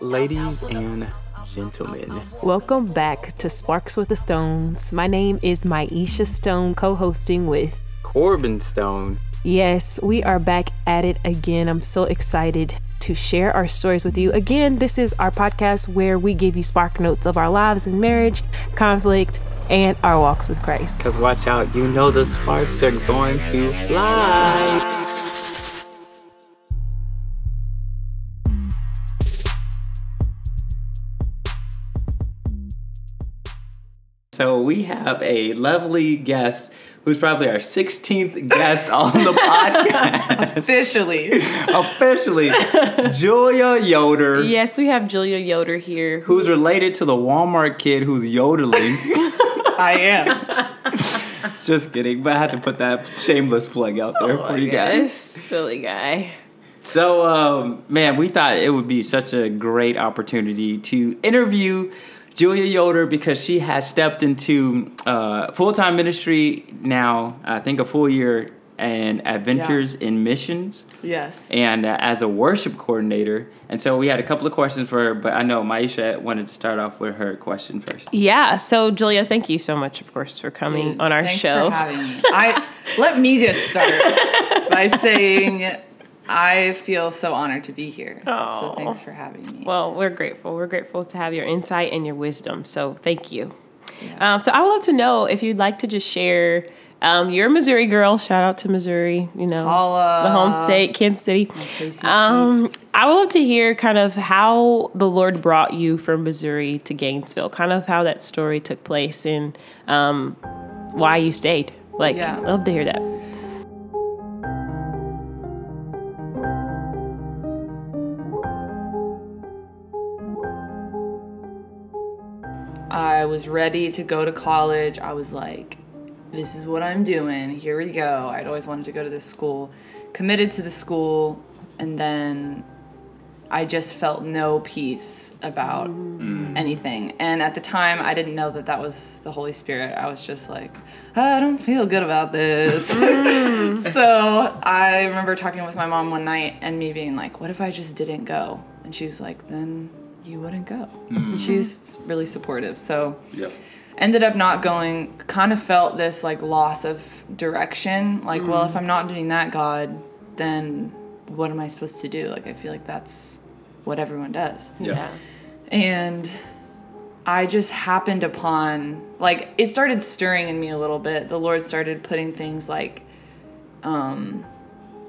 Ladies and gentlemen, Welcome back to Sparks with the Stones. My name is Maisha Stone, co hosting with. Corbin Stone. Yes, we are back at it again. I'm so excited to share our stories with you. Again, this is our podcast where we give you spark notes of our lives in marriage, conflict, and our walks with Christ. Because watch out, you know the sparks are going to fly. So we have a lovely guest who's probably our 16th guest on the podcast. Officially. Officially, Julia Yoder, Yes, we have Julia Yoder here. who's related to the Walmart kid who's yodeling. I am. Just kidding, but I had to put that shameless plug out there for you guys. Silly guy. So, um, man, we thought it would be such a great opportunity to interview Julia Yoder because she has stepped into uh, full time ministry now, I think a full year, and adventures in missions Yes. and uh, as a worship coordinator. And so we had a couple of questions for her, but I know Maisha wanted to start off with her question first. Yeah, so Julia, thank you so much, of course, for coming Dude, on our thanks show. For having me. I let me just start by saying I feel so honored to be here. Aw. So thanks for having me. Well, we're grateful. We're grateful to have your insight and your wisdom. So thank you. Um, so I would love to know if you'd like to just share. Um, you're a Missouri girl. Shout out to Missouri. You know, Holla. the home state, Kansas City. Um, I would love to hear kind of how the Lord brought you from Missouri to Gainesville. Kind of how that story took place and um, why you stayed. Like, Yeah. I'd love to hear that. Was ready to go to college. I was like, this is what I'm doing. Here we go. I'd always wanted to go to this school. Committed to the school, and then I just felt no peace about mm. anything. And at the time, I didn't know that that was the Holy Spirit. I was just like, I don't feel good about this. Mm. so I remember talking with my mom one night and me being like, what if I just didn't go? And she was like, then you wouldn't go. And She's really supportive. So Yep. ended up not going kind of felt this like loss of direction like well if i'm not doing that god then what am i supposed to do like i feel like that's what everyone does Yeah. and i just happened upon like it started stirring in me a little bit the lord started putting things like um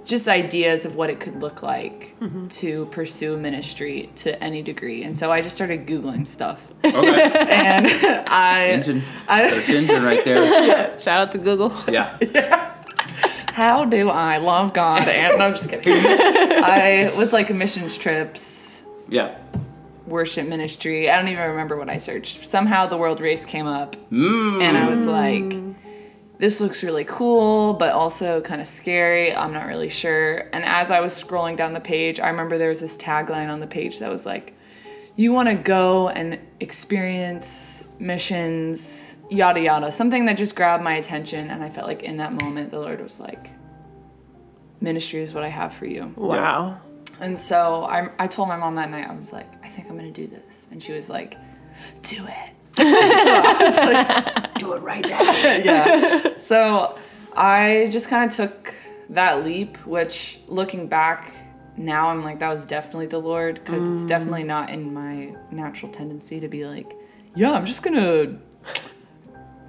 just ideas of what it could look like to pursue ministry to any degree and so i just started googling stuff Okay. and i engine, I- search engine right there. Shout out to Google. Yeah. How do I love God? And no, I'm just kidding. I was like missions trips, Yeah. worship ministry. I don't even remember what I searched. Somehow the world race came up, Mm. and I was like, "This looks really cool, but also kind of scary. I'm not really sure." And as I was scrolling down the page, I remember there was this tagline on the page that was like, "You want to go and experience missions." Yada yada, something that just grabbed my attention, and I felt like in that moment the Lord was like, ministry is what I have for you. Wow. And so I, I told my mom that night, I was like, I think I'm going to do this. And she was like, do it. so I was like, do it right now. yeah. So I just kind of took that leap, which looking back now, I'm like, that was definitely the Lord because it's mm. definitely not in my natural tendency to be like, yeah, I'm just going to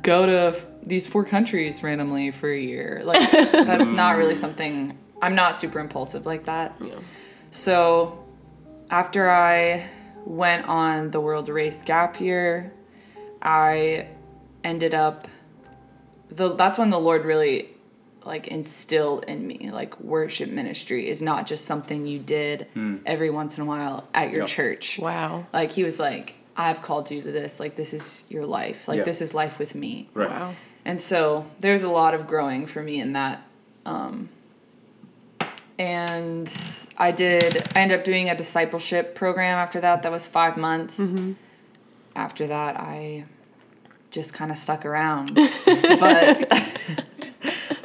go to f- these four countries randomly for a year. Like that's not really something I'm not super impulsive like that. Yeah. So after I went on the world race gap year, I ended up the that's when the Lord really like instilled in me like worship ministry is not just something you did every once in a while at your Yep. church. Wow. Like he was like, I've called you to this. Like this is your life. Like Yeah. this is life with me. Right. Wow. And so there's a lot of growing for me in that. Um, and I did, I ended up doing a discipleship program after that. That was five months. After that, I just kind of stuck around. but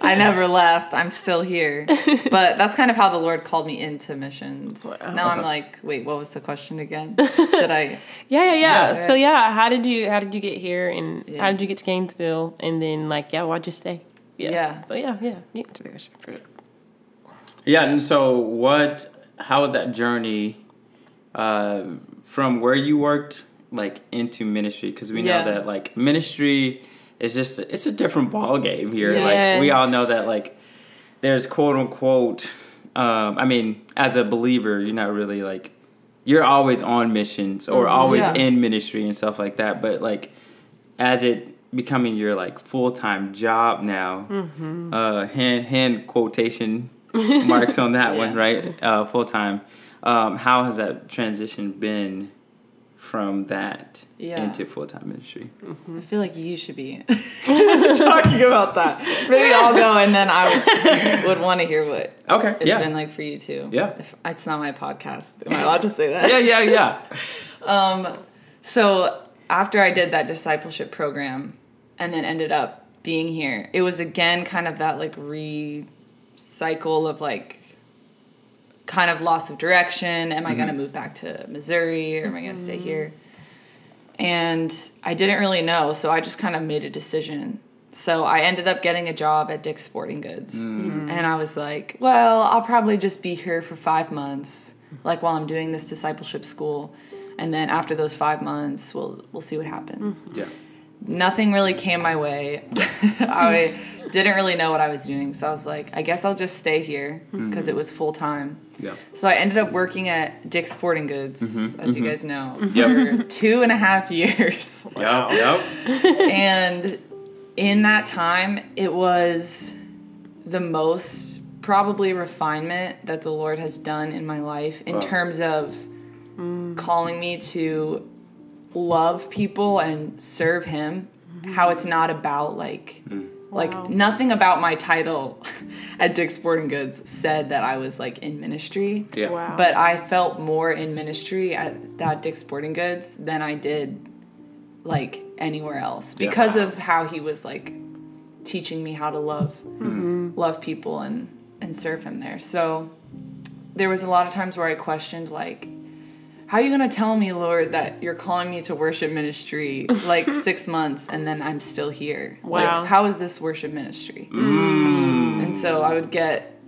I never left. I'm still here. But that's kind of how the Lord called me into missions. Now I'm like, wait, what was the question again? Did I? Yeah, yeah, yeah. Yeah. So yeah, how did you how did you get here and Yeah. how did you get to Gainesville and then like yeah, why'd you stay? Yeah. So yeah, yeah. You answer the question for sure. Yeah, and so what? How was that journey uh, from where you worked like into ministry? Because we know that like ministry is just it's a different ball game here. Like we all know that like there's quote unquote. Um, I mean, as a believer, you're not really like you're always on missions or always Yeah. in ministry and stuff like that. But like as it becoming your like full time job now, uh, hand hand quotation marks on that one, right? Uh, full time. Um, how has that transition been from that Yeah. into full time ministry? I feel like you should be talking about that. Maybe I'll go and then I would, would want to hear what Okay, it's yeah, been like for you too. Yeah. If, it's not my podcast. Am I allowed to say that? yeah, yeah, yeah. Um, so after I did that discipleship program and then ended up being here, it was again kind of that like recycle of like kind of loss of direction. Am I going to mm-hmm. move back to Missouri or am I going to stay mm-hmm. here? And I didn't really know, so I just kind of made a decision. So I ended up getting a job at Dick's Sporting Goods. Mm. Mm-hmm. And I was like, well, I'll probably just be here for five months, like while I'm doing this discipleship school. And then after those five months, we'll we'll see what happens. Yeah. Nothing really came my way. I didn't really know what I was doing, so I was like, I guess I'll just stay here mm-hmm. because it was full time. Yeah. So I ended up working at Dick's Sporting Goods, mm-hmm. as you mm-hmm. guys know, Yep. for two and a half years. Yep. Yep. and in that time, it was the most probably refinement that the Lord has done in my life in Wow. terms of mm. calling me to love people and serve Him. How it's not about like. Mm. Like Wow. nothing about my title at Dick's Sporting Goods said that I was like in ministry. Yeah. Wow. But I felt more in ministry at that Dick's Sporting Goods than I did like anywhere else Yeah. because Wow. of how he was like teaching me how to love mm-hmm. love people and and serve him there. So there was a lot of times where I questioned like how are you going to tell me, Lord, that you're calling me to worship ministry like 6 months and then I'm still here? Wow. Like how is this worship ministry? Mm. And so I would get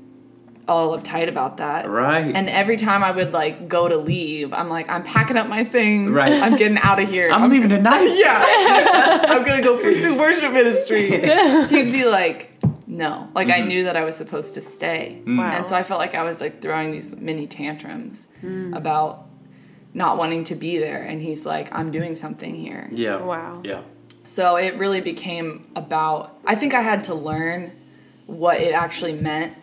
all uptight about that. Right. And every time I would like go to leave, I'm like, I'm packing up my things. Right. I'm getting out of here. I'm leaving tonight. Yeah. I'm gonna go pursue worship ministry. He'd be like, no. Like I mm-hmm. knew that I was supposed to stay. Wow. And so I felt like I was like throwing these mini tantrums mm. about not wanting to be there. And he's like, I'm doing something here. Yeah. Wow. Yeah. So it really became about I think I had to learn what it actually meant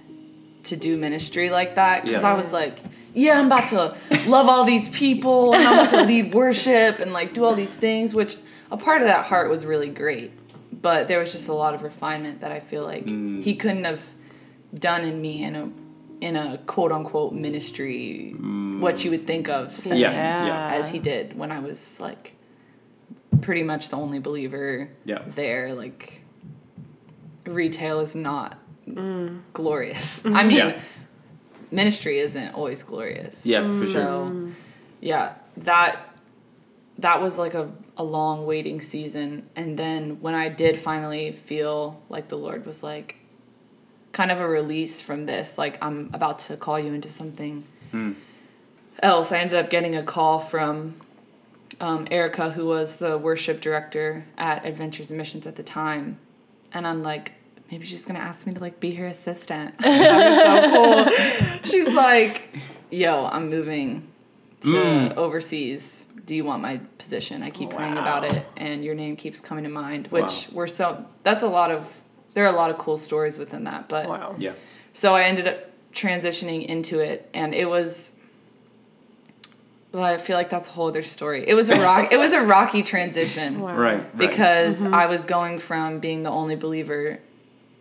to do ministry like that because Yeah. I was like, yeah, I'm about to love all these people and I'm about to lead worship and like do all these things, which a part of that heart was really great. But there was just a lot of refinement that I feel like mm. he couldn't have done in me in a in a quote unquote ministry mm. what you would think of setting Yeah, yeah. as he did when I was like pretty much the only believer Yeah. there. Like retail is not mm. glorious. I mean, Yeah. ministry isn't always glorious. Yeah, for sure. So yeah, that that was like a, a long waiting season. And then when I did finally feel like the Lord was like kind of a release from this, like I'm about to call you into something else, I ended up getting a call from um, Erica, who was the worship director at Adventures in Missions at the time. And I'm like, maybe she's gonna ask me to like be her assistant. So cool. She's like, yo, I'm moving to overseas. Do you want my position? I keep praying about it, and your name keeps coming to mind. Which Wow. we're so that's a lot of there are a lot of cool stories within that. But Wow. Yeah. so I ended up transitioning into it, and it was. Well, I feel like that's a whole other story. It was a rock. it was a rocky transition Wow. Right. right. because mm-hmm. I was going from being the only believer,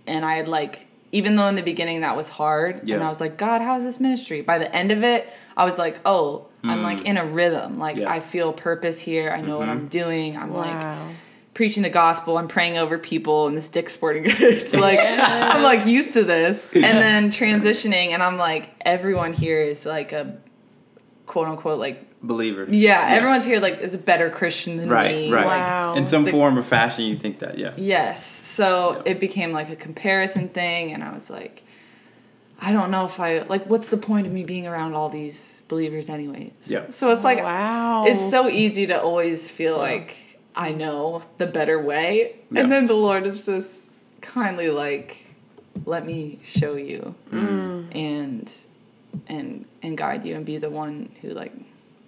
and I had like, even though in the beginning that was hard, and I was like, God, how is this ministry? By the end of it, I was like, oh, I'm like hmm. in a rhythm. Like Yeah. I feel purpose here. I know what mm-hmm. I'm doing. I'm like Wow. Preaching the gospel. I'm praying over people and this Dick Sporting Goods. like I'm like used to this, and then transitioning, and I'm like everyone here is like a quote unquote like Believer. yeah, everyone's here like is a better Christian than Right, me. right. Like, Wow. In some The- form or fashion, you think that, yeah. Yes. So it became like a comparison thing, and I was like, I don't know if I like. What's the point of me being around all these believers, anyways? Yeah. So it's like, wow. it's so easy to always feel like I know the better way, Yeah. and then the Lord is just kindly like, let me show you, and and and guide you, and be the one who like.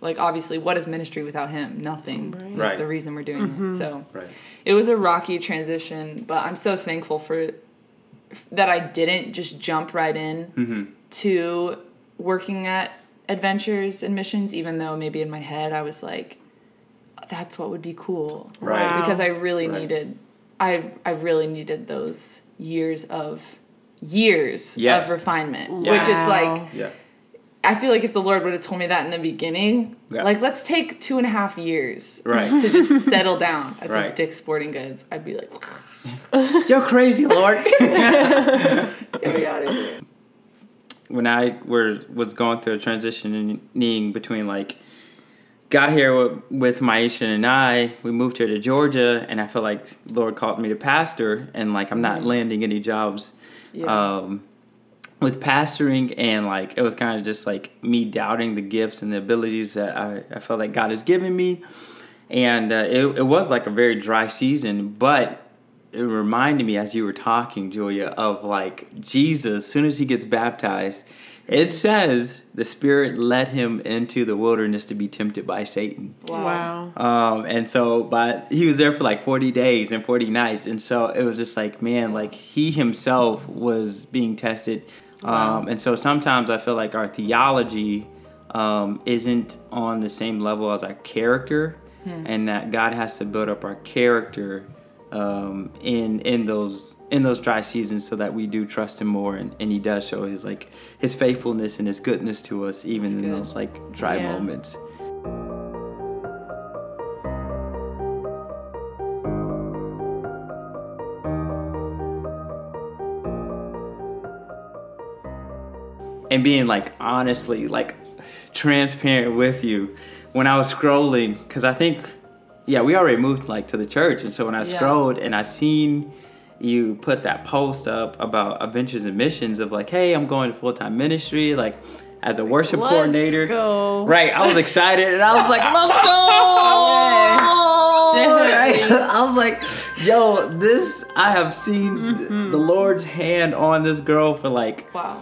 Like obviously, what is ministry without him? Nothing. That's the reason we're doing it. So Right. it was a rocky transition, but I'm so thankful for that I didn't just jump right in Mm-hmm. to working at adventures in missions, even though maybe in my head I was like, that's what would be cool. Right. Wow. Because I really Right. needed I I really needed those years of years Yes. of refinement. Yeah. Which is like Yeah. I feel like if the Lord would have told me that in the beginning, Yeah. like let's take two and a half years Right. to just settle down at Right. this Dick's Sporting Goods, I'd be like, You're crazy, Lord. get me out of here. when I were was going through a transitioning between like got here with, with Maisha and I, we moved here to Georgia, and I feel like Lord called me to pastor, and like I'm not landing any jobs Yeah. um, with pastoring, and like it was kind of just like me doubting the gifts and the abilities that I, I felt like God has given me, and uh, it it was like a very dry season, but it reminded me as you were talking, Julia, of like Jesus. As soon as he gets baptized, it says the Spirit led him into the wilderness to be tempted by Satan. wow. Um, and so, but he was there for like 40 days and 40 nights. And so it was just like, man, like he himself was being tested. Um, and so sometimes I feel like our theology um, isn't on the same level as our character, and that God has to build up our character um, in in those in those dry seasons so that we do trust Him more, and, and He does show His like His faithfulness and His goodness to us even That's in good. those like dry Yeah. moments. and being like honestly like transparent with you when I was scrolling because I think yeah we already moved like to the church and so when I Yeah. scrolled and I seen you put that post up about adventures in missions of like hey I'm going to full time ministry like as a worship Let's coordinator go. right I was excited and I was like let's go Right? I was like yo this I have seen Mm-hmm. the Lord's hand on this girl for like Wow.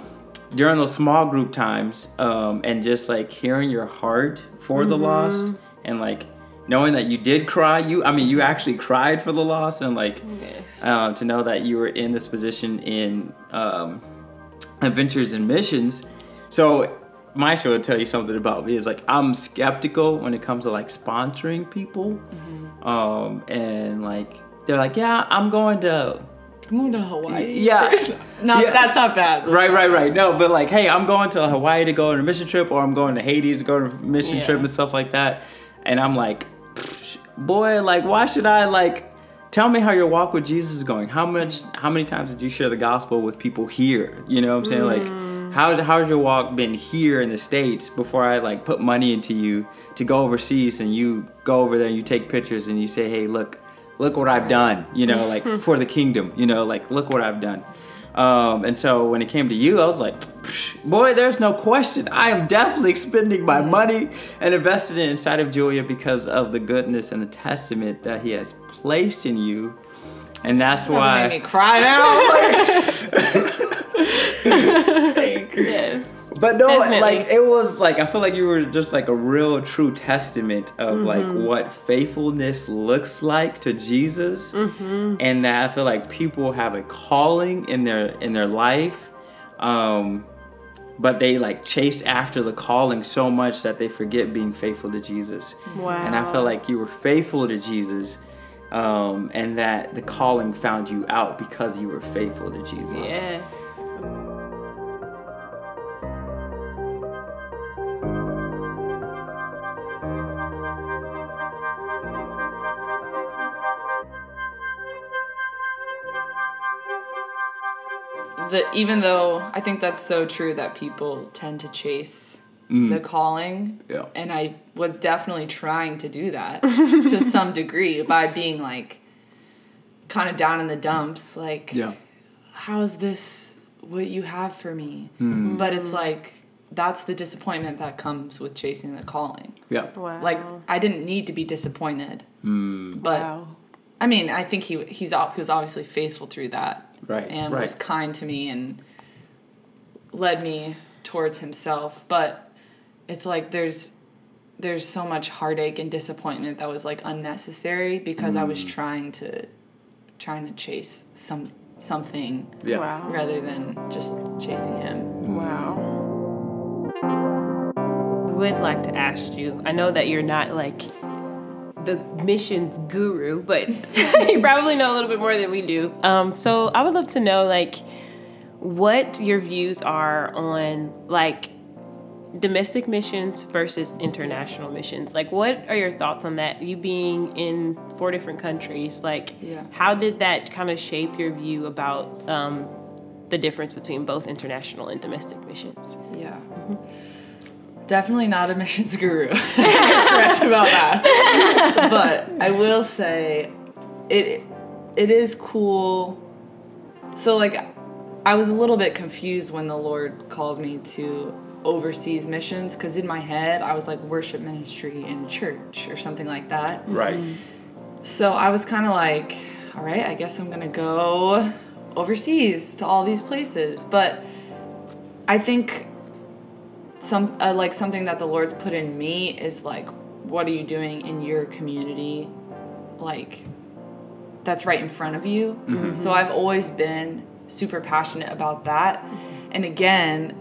during those small group times um, and just like hearing your heart for the lost and like knowing that you did cry you i mean you actually cried for the loss and like Yes. uh, to know that you were in this position in um, adventures in missions so Maisha will tell you something about me is like i'm skeptical when it comes to like sponsoring people um, and like they're like yeah i'm going to I'm going to Hawaii. yeah Not Yeah. that's not bad. Right, right, right. No, but like, hey, I'm going to Hawaii to go on a mission trip, or I'm going to Haiti to go on a mission Yeah. trip and stuff like that. And I'm like, "Psh, boy, like, why should I like? Tell me how your walk with Jesus is going. How much? How many times did you share the gospel with people here? You know what I'm saying? Like, hmm. how's how's your walk been here in the states before I like put money into you to go overseas and you go over there and you take pictures and you say, hey, look, look what I've done. You know, like for the kingdom. You know, like look what I've done. Um, and so when it came to you, I was like, boy, there's no question. I am definitely expending my money and invested it inside of Julia because of the goodness and the testament that he has placed in you. And that's why." Made me cry now. But no, Definitely. like it was like I feel like you were just like a real true testament of like what faithfulness looks like to Jesus, and that I feel like people have a calling in their in their life, um, but they like chase after the calling so much that they forget being faithful to Jesus. Wow. And I feel like you were faithful to Jesus, um, and that the calling found you out because you were faithful to Jesus. Yes. The even though I think that's so true that people tend to chase mm. the calling. Yeah. And I was definitely trying to do that to some degree by being like kind of down in the dumps, like Yeah. how is this what you have for me? Hmm. But it's like that's the disappointment that comes with chasing the calling. Yeah. Wow. Like I didn't need to be disappointed, hmm. but wow. I mean, I think he he's he was obviously faithful through that, Right, And right. was kind to me and led me towards himself. But it's like there's there's so much heartache and disappointment that was like unnecessary because I Mm. was trying to trying to chase some something Yeah. Wow. rather than just chasing him. Wow. Would like to ask you. I know that you're not like the missions guru, but you probably know a little bit more than we do. Um, so I would love to know like what your views are on like domestic missions versus international missions. Like what are your thoughts on that? You being in four different countries, like Yeah. how did that kind of shape your view about um, the difference between both international and domestic missions? Yeah. Definitely not a missions guru. Correct about that. but I will say it it is cool. So like I was a little bit confused when the Lord called me to overseas missions cuz in my head I was like worship ministry in church or something like that. Right. Mm-hmm. So I was kind of like, all right, I guess I'm going to go overseas to all these places. But I think some uh, like something that the Lord's put in me is like, what are you doing in your community? Like, that's right in front of you. So I've always been super passionate about that. And again,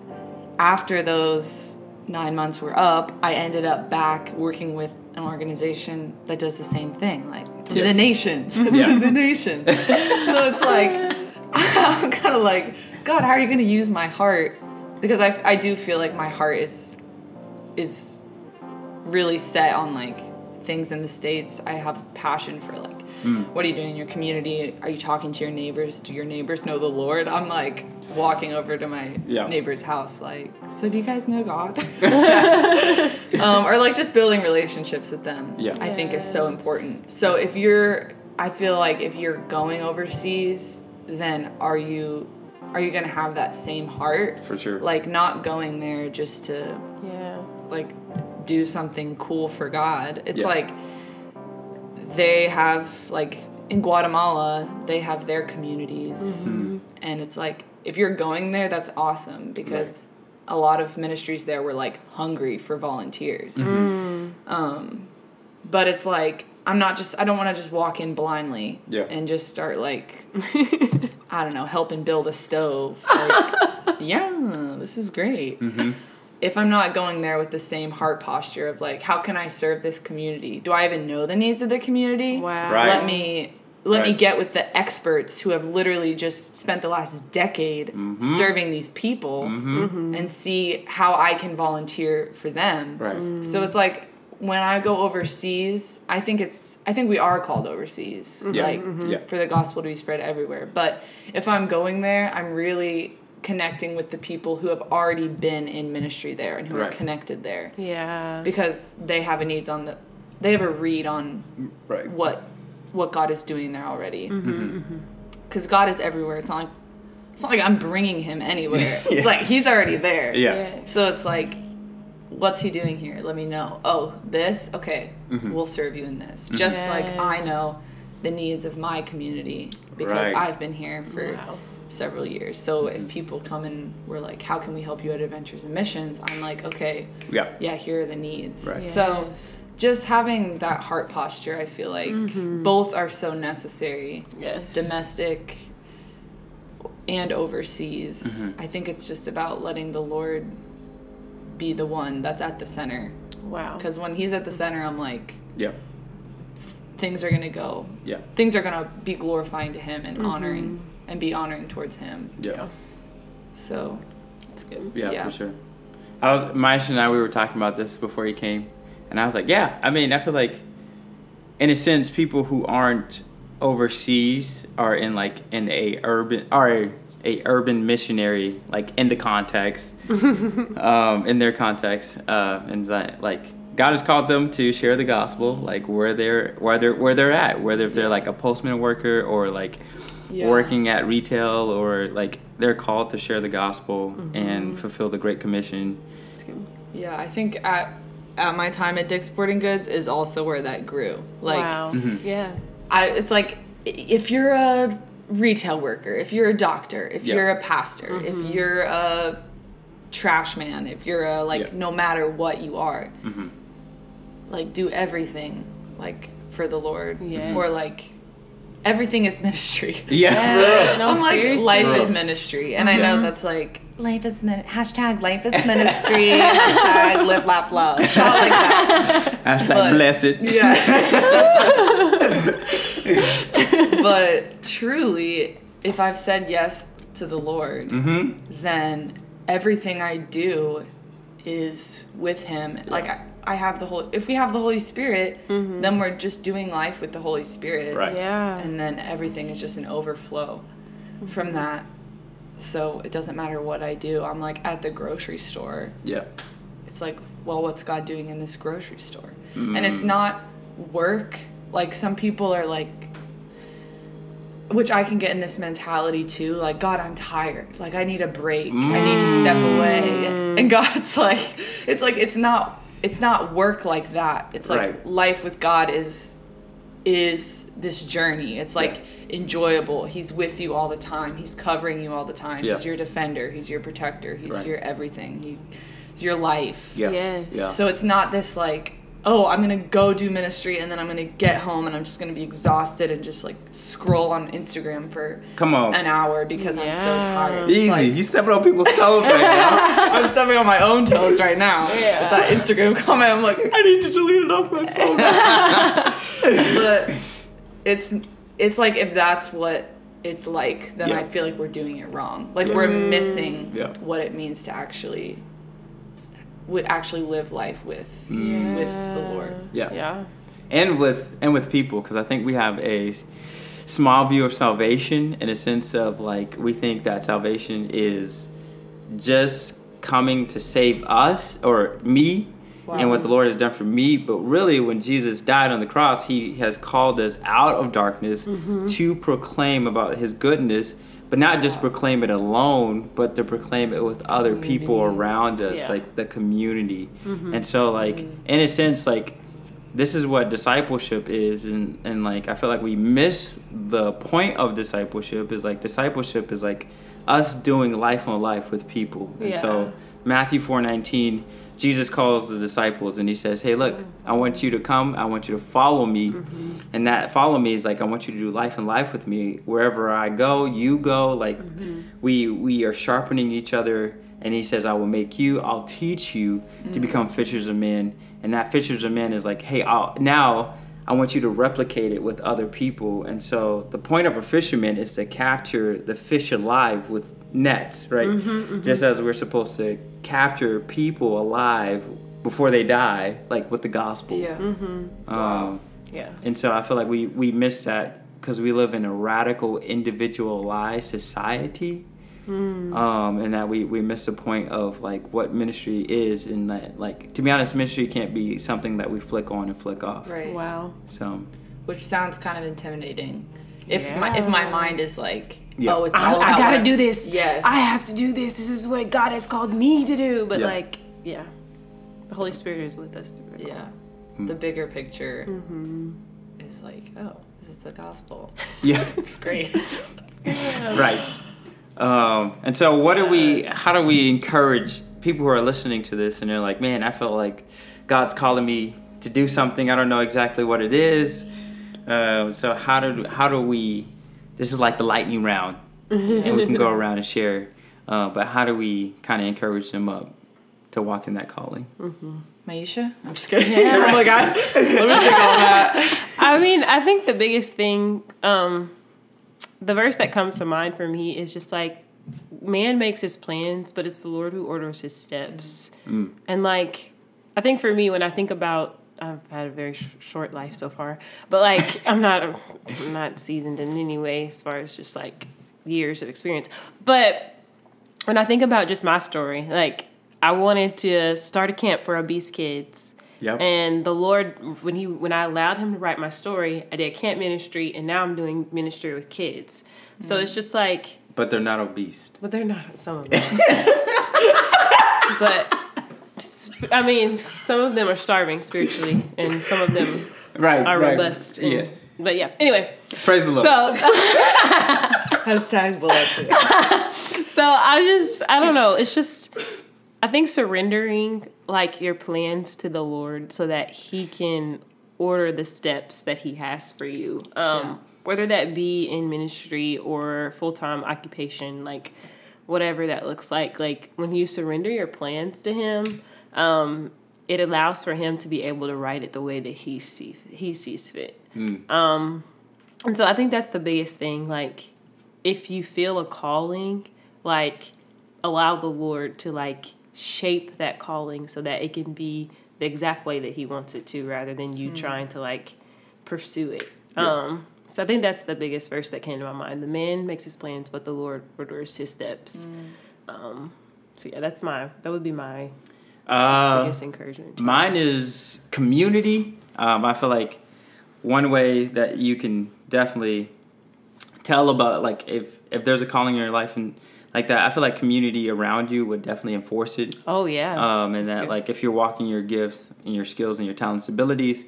after those nine months were up, I ended up back working with an organization that does the same thing, like to Yeah. the nations, Yeah. to the nations. so it's like, I'm kind of like, God, how are you going to use my heart? Because I, I do feel like my heart is is really set on like things in the states. I have a passion for like, what are you doing in your community? Are you talking to your neighbors? Do your neighbors know the Lord? I'm like walking over to my Yeah. neighbor's house, like, so do you guys know God? um, or like just building relationships with them. Yeah. I think is so important. So if you're, I feel like if you're going overseas, then are you are you gonna have that same heart? For sure. Like not going there just to Yeah. like do something cool for God. It's Yeah. like they have like in Guatemala, they have their communities Mm-hmm. and it's like if you're going there that's awesome because a lot of ministries there were like hungry for volunteers. Mm-hmm. Um but it's like I'm not just I don't want to just walk in blindly Yeah. and just start like I don't know, helping build a stove. Like, yeah, this is great. Mm-hmm. If I'm not going there with the same heart posture of like, how can I serve this community? Do I even know the needs of the community? Wow. Right. Let me let me get with the experts who have literally just spent the last decade Mm-hmm. serving these people and see how I can volunteer for them. Right. So it's like when I go overseas, I think it's I think we are called overseas, mm-hmm. Yeah. like Yeah. for the gospel to be spread everywhere. But if I'm going there, I'm really connecting with the people who have already been in ministry there and who are connected there Yeah. because they have a needs on the they have a read on mm, Right. what what God is doing there already. Mm-hmm, mm-hmm. Because God is everywhere. It's not like it's not like I'm bringing him anywhere. Yeah. It's like he's already there. Yeah. So it's like, what's he doing here? Let me know. Oh, this? Okay, Mm-hmm. we'll serve you in this. Mm-hmm. Just like I know the needs of my community because Right. I've been here for Wow. several years. So if mm-hmm. people come and we're like, how can we help you at Adventures in Missions? I'm like, okay, Yeah. yeah, here are the needs. Right. So just having that heart posture, I feel like mm-hmm. both are so necessary Yes. domestic and overseas. I think it's just about letting the Lord be the one that's at the center. Wow. Because when He's at the center, I'm like, Yeah. things are gonna go. Yeah. Things are gonna be glorifying to Him and mm-hmm. honoring and be honoring towards Him. Yeah. So That's good. Yeah, Yeah. for sure. I was Maisha and I we were talking about this before he came, and I was like, yeah. I mean, I feel like, in a sense, people who aren't overseas are in like in a urban are a urban missionary, like in the context, um, in their context, uh, and like God has called them to share the gospel, like where they're where they're where they're at, whether if they're like a postman worker or like Yeah. working at retail or like they're called to share the gospel and fulfill the Great Commission. Yeah, I think at at my time at Dick's Sporting Goods is also where that grew. Like wow. Yeah. I, it's like if you're a retail worker, if you're a doctor, if Yeah. you're a pastor, if mm-hmm. you're a trash man, if you're a like Yeah. no matter what you are, mm-hmm. like do everything like for the Lord, Yes. or like everything is ministry. Yeah, No, I'm like seriously. life is ministry, and I know that's like life is min- hashtag life is ministry hashtag live laugh love Not like that. Hashtag But- blessed. Yeah. but truly, if I've said yes to the Lord, mm-hmm. then everything I do is with Him. Like I, I have the whole. If we have the Holy Spirit, mm-hmm. then we're just doing life with the Holy Spirit. Right. Yeah. And then everything is just an overflow mm-hmm. from that. So it doesn't matter what I do. I'm like at the grocery store Yeah. it's like, well, what's God doing in this grocery store? And it's mm. not work. Like some people are like, which I can get in this mentality too. Like, God, I'm tired. Like, I need a break. I need to step away. Mm. And God's like, it's like it's not. It's not work like that. It's like Right. life with God is is this journey. It's like enjoyable. He's with you all the time. He's covering you all the time. Yeah. He's your defender. He's your protector. He's Right. your everything. He, he's your life. Yeah. Yes. Yeah. So it's not this like, oh, I'm gonna go do ministry and then I'm gonna get home and I'm just gonna be exhausted and just like scroll on Instagram for Come on. an hour because I'm so tired. Easy. like, you stepping on people's toes right now. I'm stepping on my own toes right now. With that Instagram comment, I'm like, I need to delete it off my phone. but it's it's like if that's what it's like, then Yeah. I feel like we're doing it wrong. Like we're mm. missing Yeah. what it means to actually would actually live life with Mm. with the Lord. Yeah. Yeah. and with and with people because I think we have a small view of salvation in a sense of like we think that salvation is just coming to save us or me and what the Lord has done for me but really when Jesus died on the cross he has called us out of darkness to proclaim about his goodness but not just proclaim it alone but to proclaim it with other people around us Yeah. like the community. Mm-hmm. And so like mm-hmm. in a sense like this is what discipleship is and, and like i feel like we miss the point of discipleship is like discipleship is like us doing life on life with people. And Yeah. so matthew 4.19 jesus calls the disciples and he says hey look i want you to come. I want you to follow me. Mm-hmm. And that follow me is like i want you to do life and life with me. Wherever i go you go. Like mm-hmm. we we are sharpening each other. And he says, I will make you, I'll teach you to mm. become fishers of men. And that fishers of men is like, hey, I'll, now I want you to replicate it with other people. And so the point of a fisherman is to capture the fish alive with nets, right? Mm-hmm, mm-hmm. Just as we're supposed to capture people alive before they die, like with the gospel. Yeah. Mm-hmm. Um, Yeah. and so I feel like we, we miss that because we live in a radical individualized society. Um, and that we, we miss the point of like what ministry is and that like to be honest ministry can't be something that we flick on and flick off Right. Wow. so Which sounds kind of intimidating. If my if my mind is like, Yeah. oh, it's I, all I gotta do this. Yes. I have to do this. This is what God has called me to do. But Yeah. like, yeah, the Holy Spirit is with us. through it all. Yeah. The bigger picture Mm-hmm. is like, oh, this is the gospel. yeah It's great. right um, and so what do we how do we encourage people who are listening to this and they're like man i felt like god's calling me to do something i don't know exactly what it is uh, so how do how do we this is like the lightning round and we can go around and share uh, but how do we kind of encourage them up to walk in that calling Maisha? I'm just kidding. I'm like, I, let me think on that. I mean, I think the biggest thing, um, the verse that comes to mind for me is just like, man makes his plans, but it's the Lord who orders his steps. Mm. And like, I think for me, when I think about, I've had a very sh- short life so far, but like, I'm not, I'm not seasoned in any way as far as just like years of experience. But when I think about just my story, like I wanted to start a camp for obese kids. Yep. And the Lord, when he when I allowed him to write my story, I did camp ministry, and now I'm doing ministry with kids. So it's just like, But they're not obese. but they're not some of them. but I mean, some of them are starving spiritually, and some of them Right. are right. robust. and- Yes. But yeah. Anyway, Praise the Lord. so Hashtag bulletproof. so I just I don't know. It's just I think surrendering like your plans to the Lord so that He can order the steps that He has for you. Um, Yeah. Whether that be in ministry or full time occupation, like whatever that looks like. Like when you surrender your plans to Him, um, it allows for Him to be able to write it the way that He see He sees fit. Um, and so I think that's the biggest thing. Like if you feel a calling, like allow the Lord to like shape that calling so that it can be the exact way that He wants it to, rather than you trying to like pursue it. Um, so I think that's the biggest verse that came to my mind. The man makes his plans, but the Lord orders his steps. Um, so yeah, that's my that would be my Uh, biggest encouragement. Mine is community. Um, I feel like one way that you can definitely tell about like if if there's a calling in your life and like that, I feel like community around you would definitely enforce it. Oh yeah, Um, and That's that good. like if you're walking your gifts and your skills and your talents, abilities,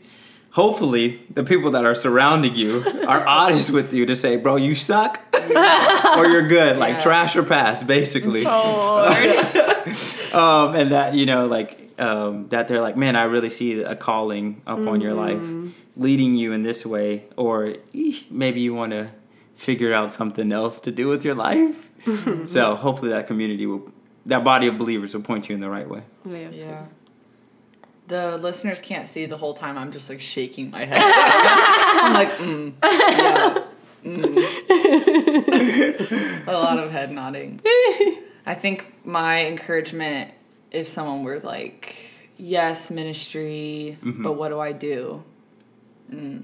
hopefully the people that are surrounding you are honest with you to say, bro, you suck. Or you're good, like Yeah. trash or pass, basically. Oh um, and that you know like um, that they're like man i really see a calling upon your life leading you in this way. Or maybe you want to figure out something else to do with your life so hopefully that community will that body of believers will point you in the right way yeah, that's Yeah. The listeners can't see the whole time. I'm just like shaking my head. I'm like, mm, yeah, mm. a lot of head nodding. I think my encouragement, if someone were like, yes, ministry, but what do I do? Mm.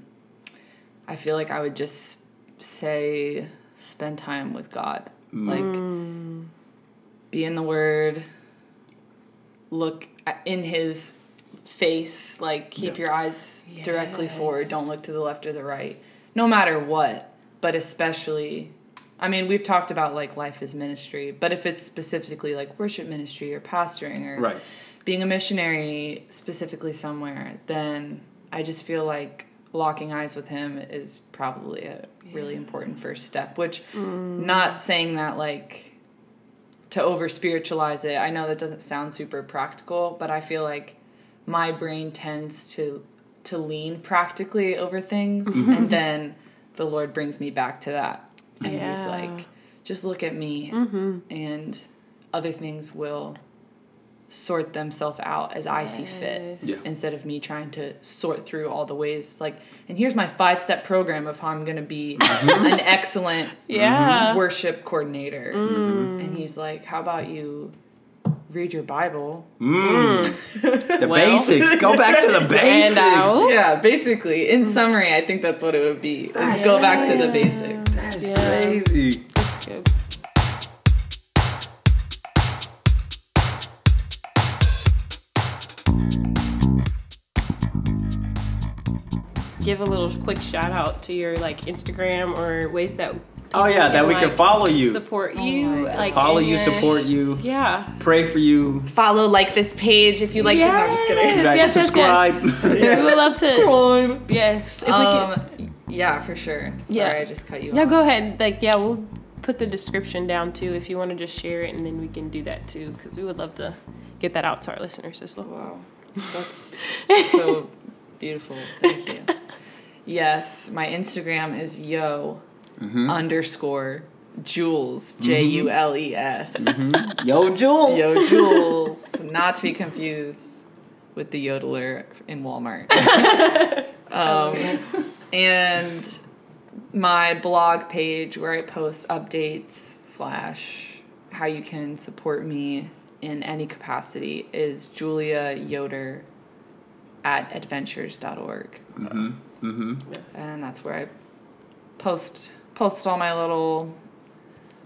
I feel like I would just say, spend time with God. Mm. Like, be in the Word, look in His face, like, keep Yeah. your eyes directly forward, don't look to the left or the right, no matter what, but especially. I mean, we've talked about like life is ministry, but if it's specifically like worship ministry or pastoring or right. being a missionary specifically somewhere, then I just feel like locking eyes with him is probably a really important first step. Which, mm. not saying that like to over spiritualize it. I know that doesn't sound super practical, but I feel like my brain tends to to lean practically over things, mm-hmm. and then the Lord brings me back to that, and He's like, just look at me, mm-hmm. and other things will sort themselves out as I see fit Yeah. instead of me trying to sort through all the ways. Like and here's my five step program of how I'm going to be mm-hmm. an excellent Yeah. Mm-hmm. worship coordinator. Mm. and he's like how about you read your bible? Mm. Mm. The Well. basics. Go back to the basics. And yeah basically. In mm. summary I think that's what it would be. Let's go back to the basics. That's Yeah. crazy. That's good. Give a little quick shout out to your like Instagram or ways that. oh people yeah that we can follow you support Oh you, my God. like follow you your- support you Yeah. pray for you follow like this page if you like yes, it no, I'm just kidding Like, yes, yes, subscribe. yes. we would love to. Yes, if we can. um, yeah for sure sorry Yeah. I just cut you Yeah, off go ahead. Like, yeah, we'll put the description down too if you want to just share it, and then we can do that too because we would love to get that out to our listeners as well. Wow, that's so beautiful. Thank you. Yes, my Instagram is yo underscore Jules J U L E S. yo jules Yo Jules, not to be confused with the yodeler in Walmart. um, and my blog page where I post updates slash how you can support me in any capacity is Julia Yoder at adventures.org. mm-hmm And that's where I post post all my little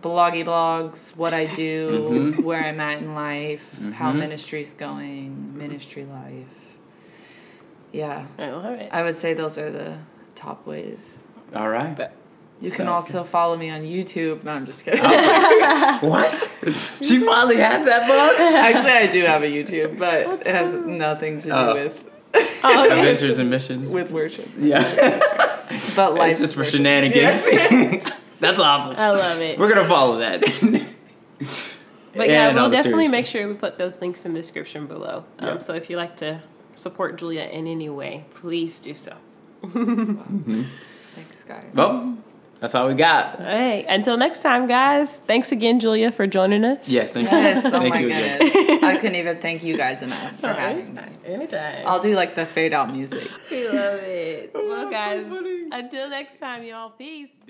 bloggy blogs, what I do, Mm-hmm. where I'm at in life, how ministry's going, ministry life. Yeah, I love it. I would say those are the top ways. All right. But You can Sounds also follow me on YouTube. No, I'm just kidding. What? she finally has that book. Actually, I do have a YouTube, but it has nothing to do Oh. with Adventures in Missions. with worship. yeah, But life it's just is for worship. shenanigans. That's awesome. I love it. We're gonna follow that. But yeah, And we'll definitely make sure we put those links in the description below. Um, Yeah. So if you like to support Julia in any way, please do so. Thanks, guys. Well, that's all we got. All right. Until next time, guys. Thanks again, Julia, for joining us. Yes, thank you. Yes, oh Thank my you again. goodness. I couldn't even thank you guys enough for having me. Anytime. I'll do like the fade out music. we love it. Oh, well, guys, funny. until next time, y'all. Peace.